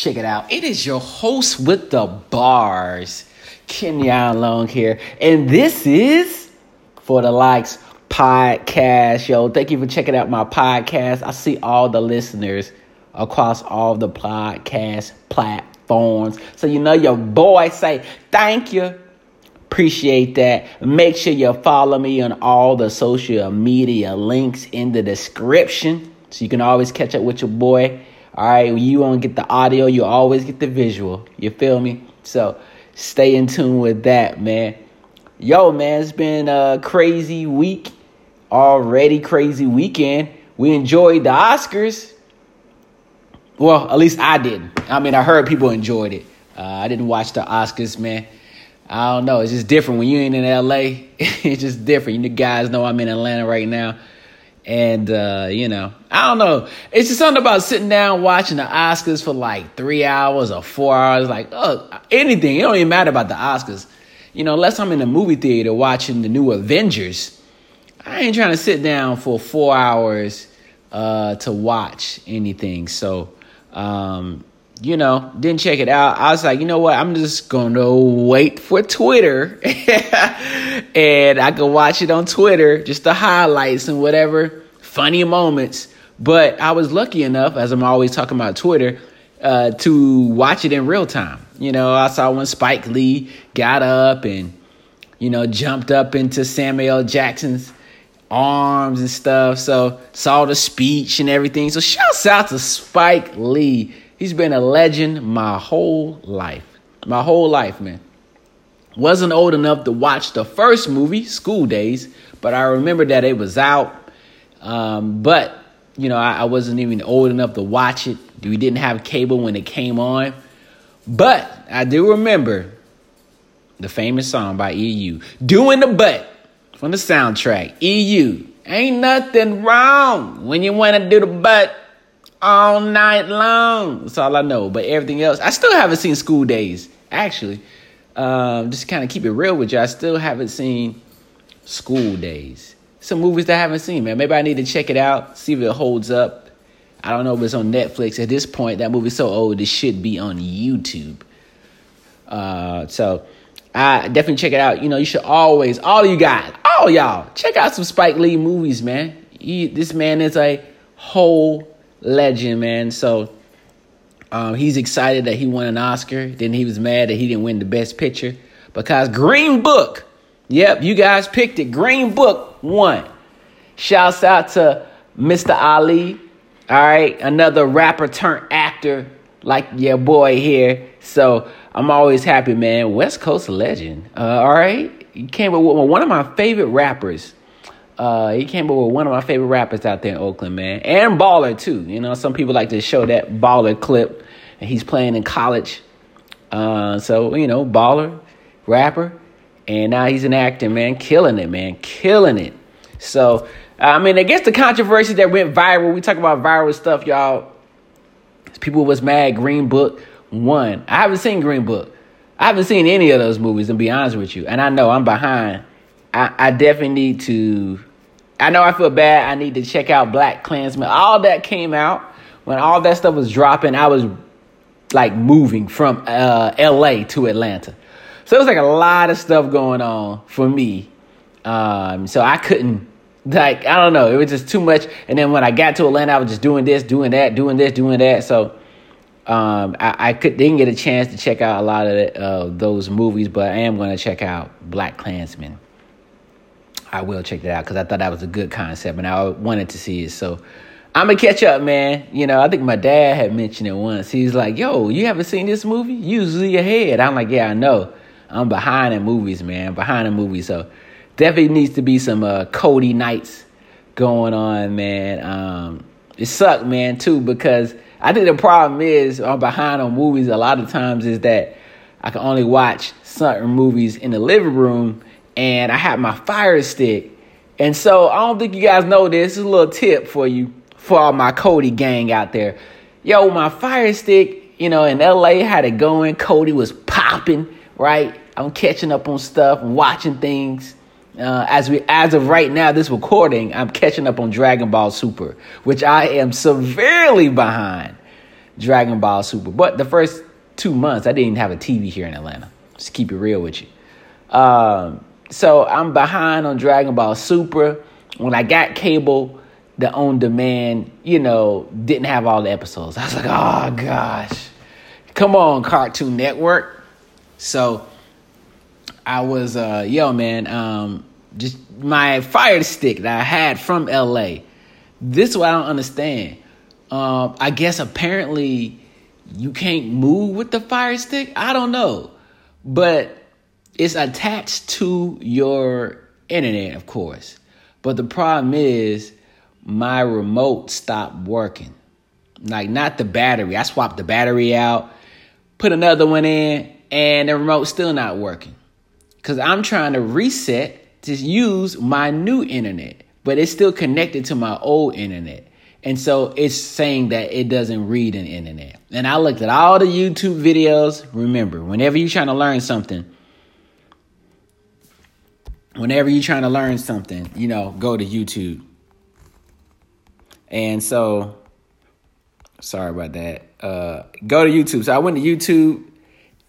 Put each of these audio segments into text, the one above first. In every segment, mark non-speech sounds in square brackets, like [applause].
Check it out. It is your host with the bars, Kenyon Long here. And this is For the Likes podcast. Yo, thank you for checking out my podcast. I see all the listeners across all the podcast platforms. So you know your boy say thank you. Appreciate that. Make sure you follow me on all the social media links in the description so you can always catch up with your boy all right, you won't get the audio, you always get the visual. You feel me? So stay in tune with that, man. Yo, man, it's been a crazy week. Already crazy weekend. We enjoyed the Oscars. Well, at least I didn't. I mean, I heard people enjoyed it. Uh, I didn't watch the Oscars, man. I don't know. It's just different when you ain't in LA. [laughs] it's just different. You guys know I'm in Atlanta right now. And, uh, you know, I don't know. It's just something about sitting down watching the Oscars for like three hours or four hours. Like, oh, anything. It don't even matter about the Oscars. You know, unless I'm in the movie theater watching the new Avengers, I ain't trying to sit down for four hours uh, to watch anything. So, um, you know, didn't check it out. I was like, you know what? I'm just going to wait for Twitter. [laughs] and I can watch it on Twitter, just the highlights and whatever funny moments. But I was lucky enough, as I'm always talking about Twitter, uh, to watch it in real time. You know, I saw when Spike Lee got up and, you know, jumped up into Samuel Jackson's arms and stuff. So saw the speech and everything. So shouts out to Spike Lee He's been a legend my whole life. My whole life, man. Wasn't old enough to watch the first movie, School Daze, but I remember that it was out. Um, but, you know, I, I wasn't even old enough to watch it. We didn't have cable when it came on. But I do remember the famous song by EU, Doing the Butt from the soundtrack. EU, ain't nothing wrong when you want to do the butt all night long. That's all I know. But everything else, I still haven't seen School Daze. Actually, um, just kind of keep it real with you. I still haven't seen School Daze. Some movies that I haven't seen, man. Maybe I need to check it out, see if it holds up. I don't know if it's on Netflix at this point. That movie's so old, it should be on YouTube. Uh, so I definitely check it out. You know, you should always, all you guys, all y'all, check out some Spike Lee movies, man. He, this man is a whole legend, man. So um, he's excited that he won an Oscar. Then he was mad that he didn't win the Best Picture because Green Book. Yep, you guys picked it. Green Book won. Shouts out to Mr. Ali. All right, another rapper turned actor like your boy here. So I'm always happy, man. West Coast legend. Uh, all right, he came with one of my favorite rappers. Uh, he came up with one of my favorite rappers out there in Oakland, man, and baller too. You know, some people like to show that baller clip, and he's playing in college. Uh, so you know, baller, rapper, and now he's an actor, man, killing it, man, killing it. So I mean, I guess the controversy that went viral. We talk about viral stuff, y'all. People was mad. Green Book won. I haven't seen Green Book. I haven't seen any of those movies, and be honest with you. And I know I'm behind. I, I definitely need to I know I feel bad. I need to check out Black Klansman. All that came out when all that stuff was dropping. I was like moving from uh, L.A. to Atlanta, so it was like a lot of stuff going on for me. Um, so I couldn't like I don't know. It was just too much. And then when I got to Atlanta, I was just doing this, doing that, doing this, doing that. So um, I, I could didn't get a chance to check out a lot of the, uh, those movies, but I am going to check out Black Klansman. I will check that out because I thought that was a good concept and I wanted to see it. So I'm gonna catch up, man. You know, I think my dad had mentioned it once. He's like, "Yo, you haven't seen this movie? Usually ahead." I'm like, "Yeah, I know. I'm behind in movies, man. Behind in movies. So definitely needs to be some uh, Kodi nights going on, man. Um, it sucked, man, too, because I think the problem is I'm behind on movies. A lot of times is that I can only watch certain movies in the living room and I had my fire stick. And so I don't think you guys know this. This is a little tip for you, for all my Kodi gang out there. Yo, my fire stick, you know, in LA had it going. Kodi was popping, right? I'm catching up on stuff watching things. Uh, as we as of right now, this recording, I'm catching up on Dragon Ball Super, which I am severely behind. Dragon Ball Super. But the first two months, I didn't have a TV here in Atlanta. Just keep it real with you. Um, so I'm behind on Dragon Ball Super. When I got cable, the on demand, you know, didn't have all the episodes. I was like, oh gosh, come on, Cartoon Network. So I was, uh, yo, man, um, just my fire stick that I had from LA. This is what I don't understand. Um, I guess apparently you can't move with the fire stick. I don't know, but it's attached to your internet, of course. But the problem is my remote stopped working. Like not the battery. I swapped the battery out, put another one in, and the remote's still not working. Cause I'm trying to reset to use my new internet, but it's still connected to my old internet. And so it's saying that it doesn't read an internet. And I looked at all the YouTube videos. Remember, whenever you're trying to learn something, whenever you're trying to learn something, you know, go to YouTube. And so, sorry about that. Uh, go to YouTube. So I went to YouTube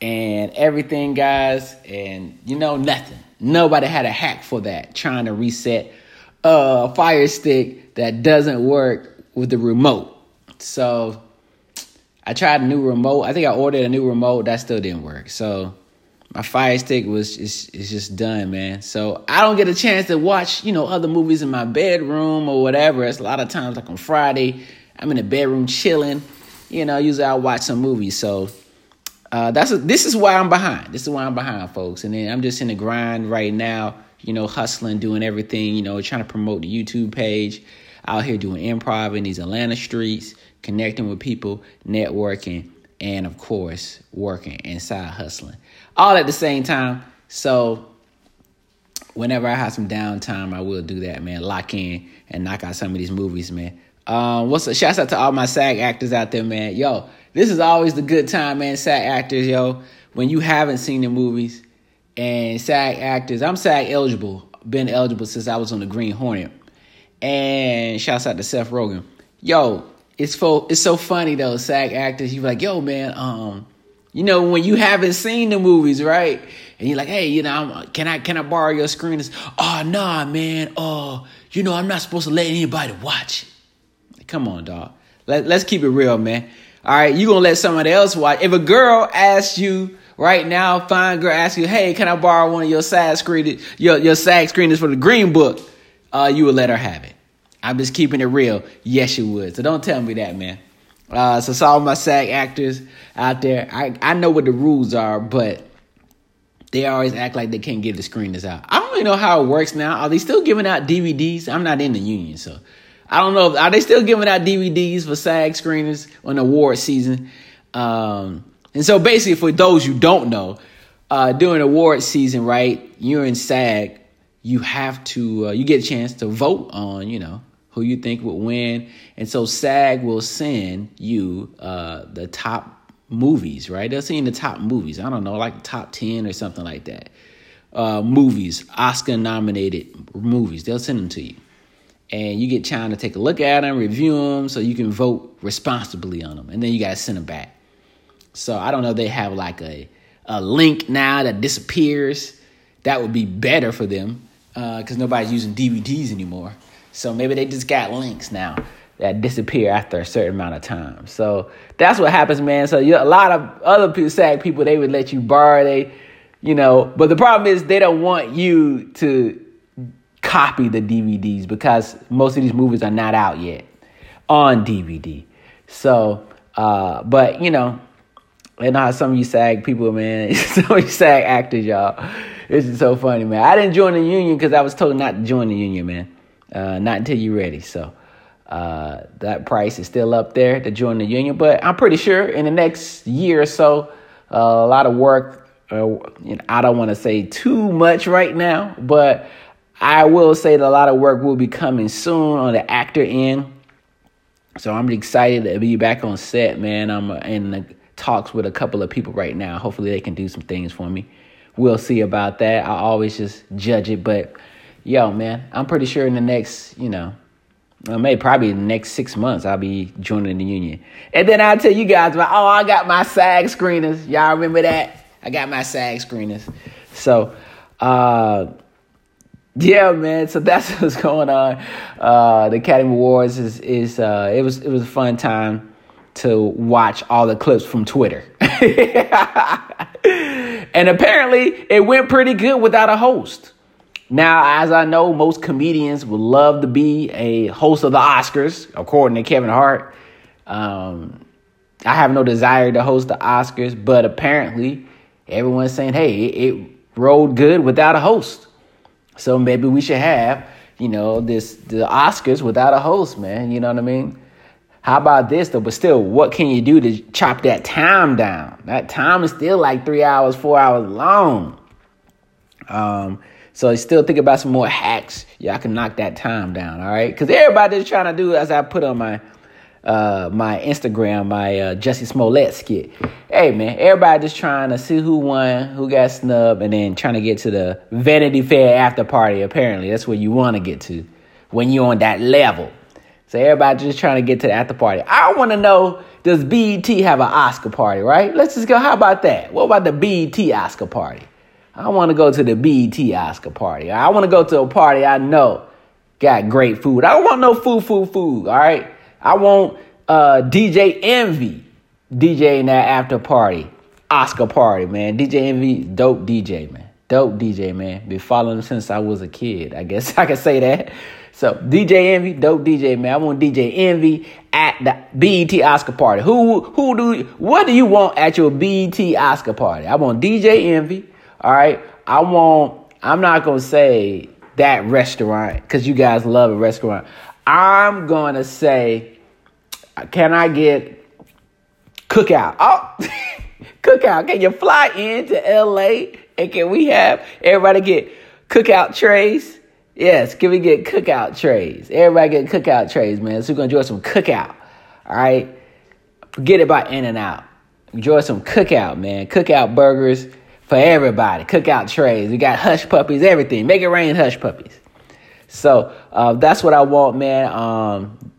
and everything, guys, and you know, nothing. Nobody had a hack for that. Trying to reset a fire stick that doesn't work with the remote. So I tried a new remote. I think I ordered a new remote. That still didn't work. So my fire stick was is is just done, man. So I don't get a chance to watch, you know, other movies in my bedroom or whatever. It's a lot of times like on Friday, I'm in the bedroom chilling. You know, usually I'll watch some movies. So uh, that's a, this is why I'm behind. This is why I'm behind, folks. And then I'm just in the grind right now. You know, hustling, doing everything. You know, trying to promote the YouTube page. Out here doing improv in these Atlanta streets, connecting with people, networking, and of course, working inside hustling all at the same time. So whenever I have some downtime, I will do that, man. Lock in and knock out some of these movies, man. Um, what's a shouts out to all my SAG actors out there, man. Yo, this is always the good time, man. SAG actors, yo. When you haven't seen the movies and SAG actors, I'm SAG eligible. Been eligible since I was on the Green Hornet. And shouts out to Seth Rogen. Yo, it's fo- it's so funny though, SAG actors. you're like, yo, man, um, you know, when you haven't seen the movies, right? And you're like, hey, you know, I'm, can I can I borrow your screen? It's, oh, nah, man. Oh, you know, I'm not supposed to let anybody watch. Come on, dog. Let, let's keep it real, man. All right, you gonna let somebody else watch. If a girl asks you right now, fine girl asks you, hey, can I borrow one of your SAG screen, your your SAG screeners for the Green Book? Uh, you would let her have it. I'm just keeping it real. Yes, you would. So don't tell me that, man. Uh, so, all my SAG actors out there, I, I know what the rules are, but they always act like they can't give the screeners out. I don't really know how it works now. Are they still giving out DVDs? I'm not in the union, so I don't know. Are they still giving out DVDs for SAG screeners on award season? Um, and so basically, for those you don't know, uh, during award season, right, you're in SAG, you have to, uh, you get a chance to vote on, you know, who you think would win. And so SAG will send you uh, the top movies, right? They'll send the top movies. I don't know, like top 10 or something like that. Uh, movies, Oscar nominated movies. They'll send them to you. And you get time to take a look at them, review them, so you can vote responsibly on them. And then you got to send them back. So I don't know, they have like a, a link now that disappears. That would be better for them because uh, nobody's using DVDs anymore. So maybe they just got links now that disappear after a certain amount of time. So that's what happens, man. So you, a lot of other people, SAG people, they would let you borrow they, you know, but the problem is they don't want you to copy the DVDs because most of these movies are not out yet on DVD. So, uh, but you know, and how some of you SAG people, man, [laughs] some of you SAG actors, y'all, this is so funny, man. I didn't join the union because I was told not to join the union, man uh, not until you're ready. So uh, that price is still up there to join the union, but I'm pretty sure in the next year or so, uh, a lot of work. Uh, I don't want to say too much right now, but I will say that a lot of work will be coming soon on the actor end. So I'm excited to be back on set, man. I'm in talks with a couple of people right now. Hopefully, they can do some things for me. We'll see about that. I always just judge it, but yo, man, I'm pretty sure in the next, you know, Well, maybe probably the next six months I'll be joining the union. And then I'll tell you guys about, oh, I got my SAG screeners. Y'all remember that? I got my SAG screeners. So, uh, yeah, man. So [laughs] that's what's going on. Uh, the Academy Awards is is uh, it was it was a fun time to watch all the clips from Twitter. [laughs] and apparently, it went pretty good without a host. Now, as I know, most comedians would love to be a host of the Oscars, according to Kevin Hart. Um, I have no desire to host the Oscars, but apparently everyone's saying, hey, it, it rode good without a host. So maybe we should have, you know, this the Oscars without a host, man. You know what I mean? How about this though? But still, what can you do to chop that time down? That time is still like three hours, four hours long. Um, so still think about some more hacks. Y'all can knock that time down, all right? Because everybody's trying to do as I put on my uh, my Instagram, my uh, Jussie Smollett skit. Hey man, everybody just trying to see who won, who got snubbed, and then trying to get to the Vanity Fair after party. Apparently, that's where you want to get to when you're on that level. So everybody just trying to get to the after party. I want to know does BET have an Oscar party, right? Let's just go. How about that? What about the BET Oscar party? I want to go to the BET Oscar party. I want to go to a party I know got great food. I don't want no food, food, food. All right. I want uh, DJ Envy DJing that after party, Oscar party, man. DJ Envy, dope DJ, man. Dope DJ, man. Been following him since I was a kid. I guess [laughs] I can say that. So DJ Envy, dope DJ, man. I want DJ Envy at the BET Oscar party. Who who do what do you want at your BET Oscar party? I want DJ Envy. All right. I won't, I'm not gonna say that restaurant because you guys love a restaurant. I'm gonna say, can I get cookout? Oh, [laughs] cookout. Can you fly into LA and can we have everybody get cookout trays? Yes, can we get cookout trays? Everybody get cookout trays, man. So we're gonna enjoy some cookout. All right. Forget about In-N-Out. Enjoy some cookout, man. Cookout burgers for everybody. Cookout trays. We got hush puppies, everything. Make it rain, hush puppies. So uh, that's what I want, man. Um,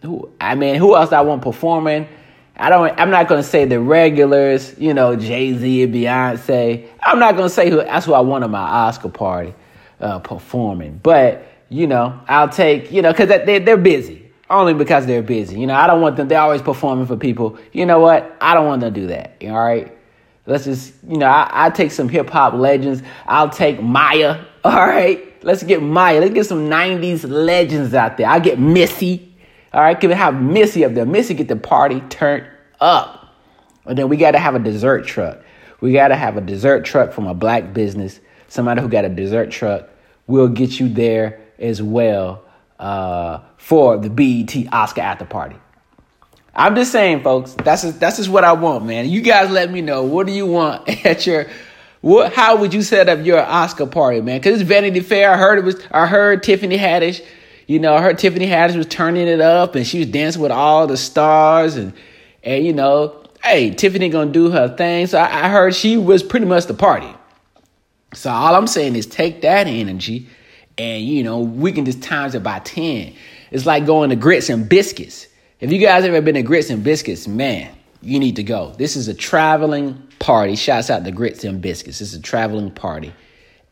who I mean, who else I want performing? I don't. I'm not gonna say the regulars. You know, Jay Z and Beyonce. I'm not gonna say who. That's who I want at my Oscar party uh, performing. But you know, I'll take. You know, because they they're busy. Only because they're busy. You know, I don't want them. They're always performing for people. You know what? I don't want them to do that. All right. Let's just, you know, I, I take some hip hop legends. I'll take Maya. [laughs] All right. Let's get Maya. Let's get some 90s legends out there. I'll get Missy. All right. Can we have Missy up there? Missy get the party turned up. And then we got to have a dessert truck. We got to have a dessert truck from a black business. Somebody who got a dessert truck will get you there as well uh, for the BET Oscar after party. I'm just saying, folks. That's just, that's just what I want, man. You guys, let me know. What do you want [laughs] at your what? How would you set up your Oscar party, man? Because it's Vanity Fair. I heard it was. I heard Tiffany Haddish. You know, I heard Tiffany Haddish was turning it up, and she was dancing with all the stars, and and you know, hey, Tiffany gonna do her thing. So I, I heard she was pretty much the party. So all I'm saying is take that energy, and you know, we can just times it by ten. It's like going to grits and biscuits. If you guys ever been to Grits and Biscuits, man, you need to go. This is a traveling party. Shouts out to Grits and Biscuits. It's a traveling party.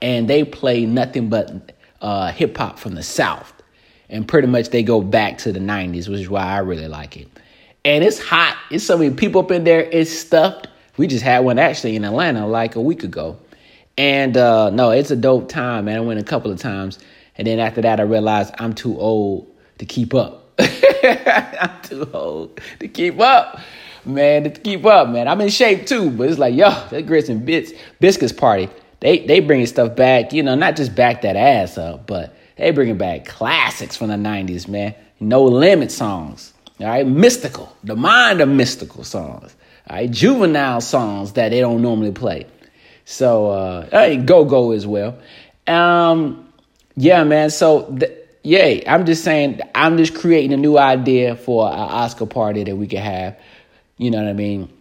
And they play nothing but uh, hip hop from the South. And pretty much they go back to the 90s, which is why I really like it. And it's hot. It's so many people up in there. It's stuffed. We just had one actually in Atlanta like a week ago. And uh, no, it's a dope time, man. I went a couple of times. And then after that, I realized I'm too old to keep up. [laughs] [laughs] I'm too old to keep up, man. To keep up, man. I'm in shape too, but it's like, yo, that grits and bits biscuits party. They they bringing stuff back, you know, not just back that ass up, but they bringing back classics from the '90s, man. No limit songs, all right, Mystikal, the mind of Mystikal songs, all right, juvenile songs that they don't normally play. So, uh, hey, go go as well. Um, yeah, man. So. Th- yay. I'm just saying, I'm just creating a new idea for an Oscar party that we could have. You know what I mean?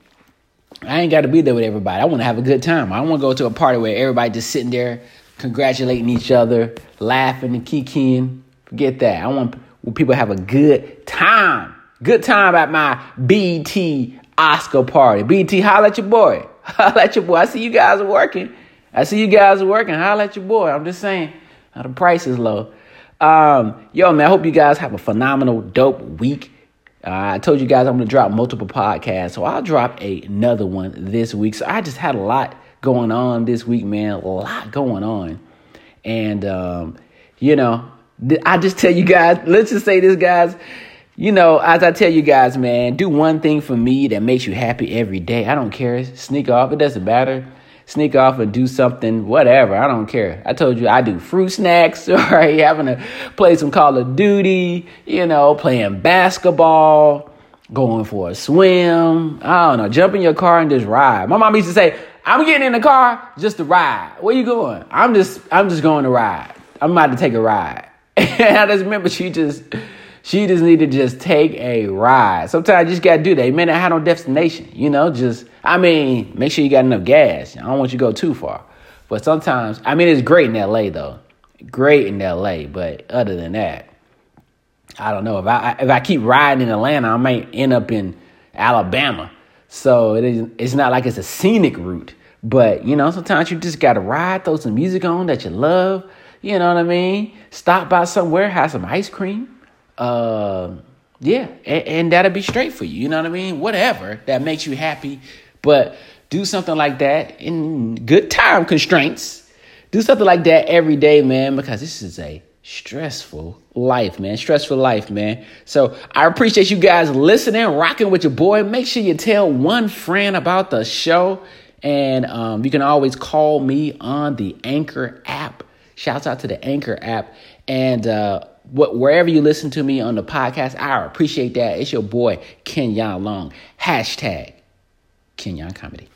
I ain't got to be there with everybody. I want to have a good time. I don't want to go to a party where everybody just sitting there congratulating each other, laughing and kikiing. Forget that. I want people have a good time. Good time at my BT Oscar party. BT, holla at your boy. [laughs] Holla at your boy. I see you guys working. I see you guys working. Holla at your boy. I'm just saying, uh, the price is low. Um, yo, man, I hope you guys have a phenomenal, dope week. Uh, I told you guys I'm going to drop multiple podcasts, so I'll drop a, another one this week. So I just had a lot going on this week, man. A lot going on. And, um, you know, I just tell you guys, let's just say this, guys. You know, as I tell you guys, man, do one thing for me that makes you happy every day. I don't care. Sneak off, it doesn't matter. Sneak off and do something, whatever. I don't care. I told you I do fruit snacks, [laughs] or having to play some Call of Duty, you know, playing basketball, going for a swim. I don't know, jump in your car and just ride. My mom used to say, I'm getting in the car just to ride. Where you going? I'm just I'm just going to ride. I'm about to take a ride. [laughs] and I just remember she just she just need to just take a ride. Sometimes you just gotta do that. You may not have no destination, you know. Just I mean, make sure you got enough gas. I don't want you to go too far. But sometimes, I mean, it's great in LA though, great in LA. But other than that, I don't know if I if I keep riding in Atlanta, I might end up in Alabama. So it is. It's not like it's a scenic route, but you know, sometimes you just gotta ride, throw some music on that you love. You know what I mean? Stop by somewhere, have some ice cream uh, yeah, and, and that'll be straight for you. You know what I mean? Whatever that makes you happy, but do something like that in good time constraints. Do something like that every day, man, because this is a stressful life, man. Stressful life, man. So I appreciate you guys listening, rocking with your boy. Make sure you tell one friend about the show. And um, you can always call me on the Anchor app. Shouts out to the Anchor app. And uh, what wherever you listen to me on the podcast, I appreciate that. It's your boy Kenyon Long. Hashtag Kenyon Comedy.